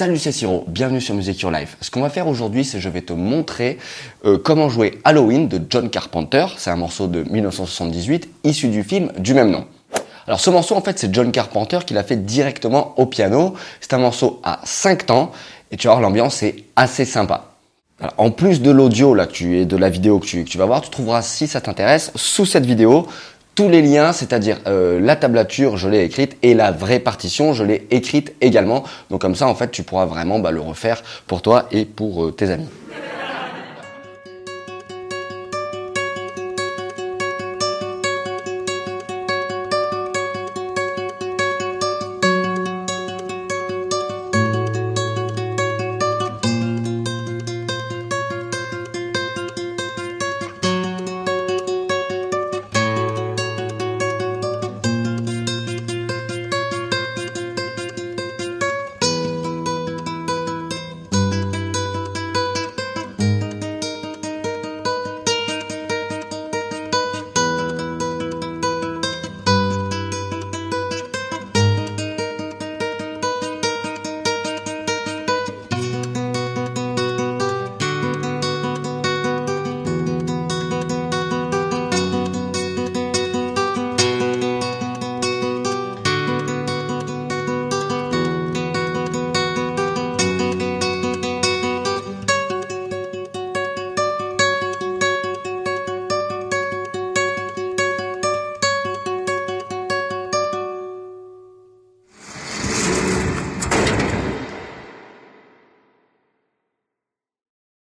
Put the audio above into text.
Salut c'est Siro, bienvenue sur Music Your Life. Ce qu'on va faire aujourd'hui, c'est je vais te montrer euh, comment jouer Halloween de John Carpenter. C'est un morceau de 1978 issu du film du même nom. Alors ce morceau en fait c'est John Carpenter qui l'a fait directement au piano. C'est un morceau à 5 temps et tu vas voir l'ambiance est assez sympa. en plus de l'audio là et de la vidéo que tu vas voir, tu trouveras si ça t'intéresse sous cette vidéo tous les liens, c'est-à-dire euh, la tablature, je l'ai écrite et la vraie partition, je l'ai écrite également. Donc comme ça, en fait, tu pourras vraiment bah, le refaire pour toi et pour euh, tes amis.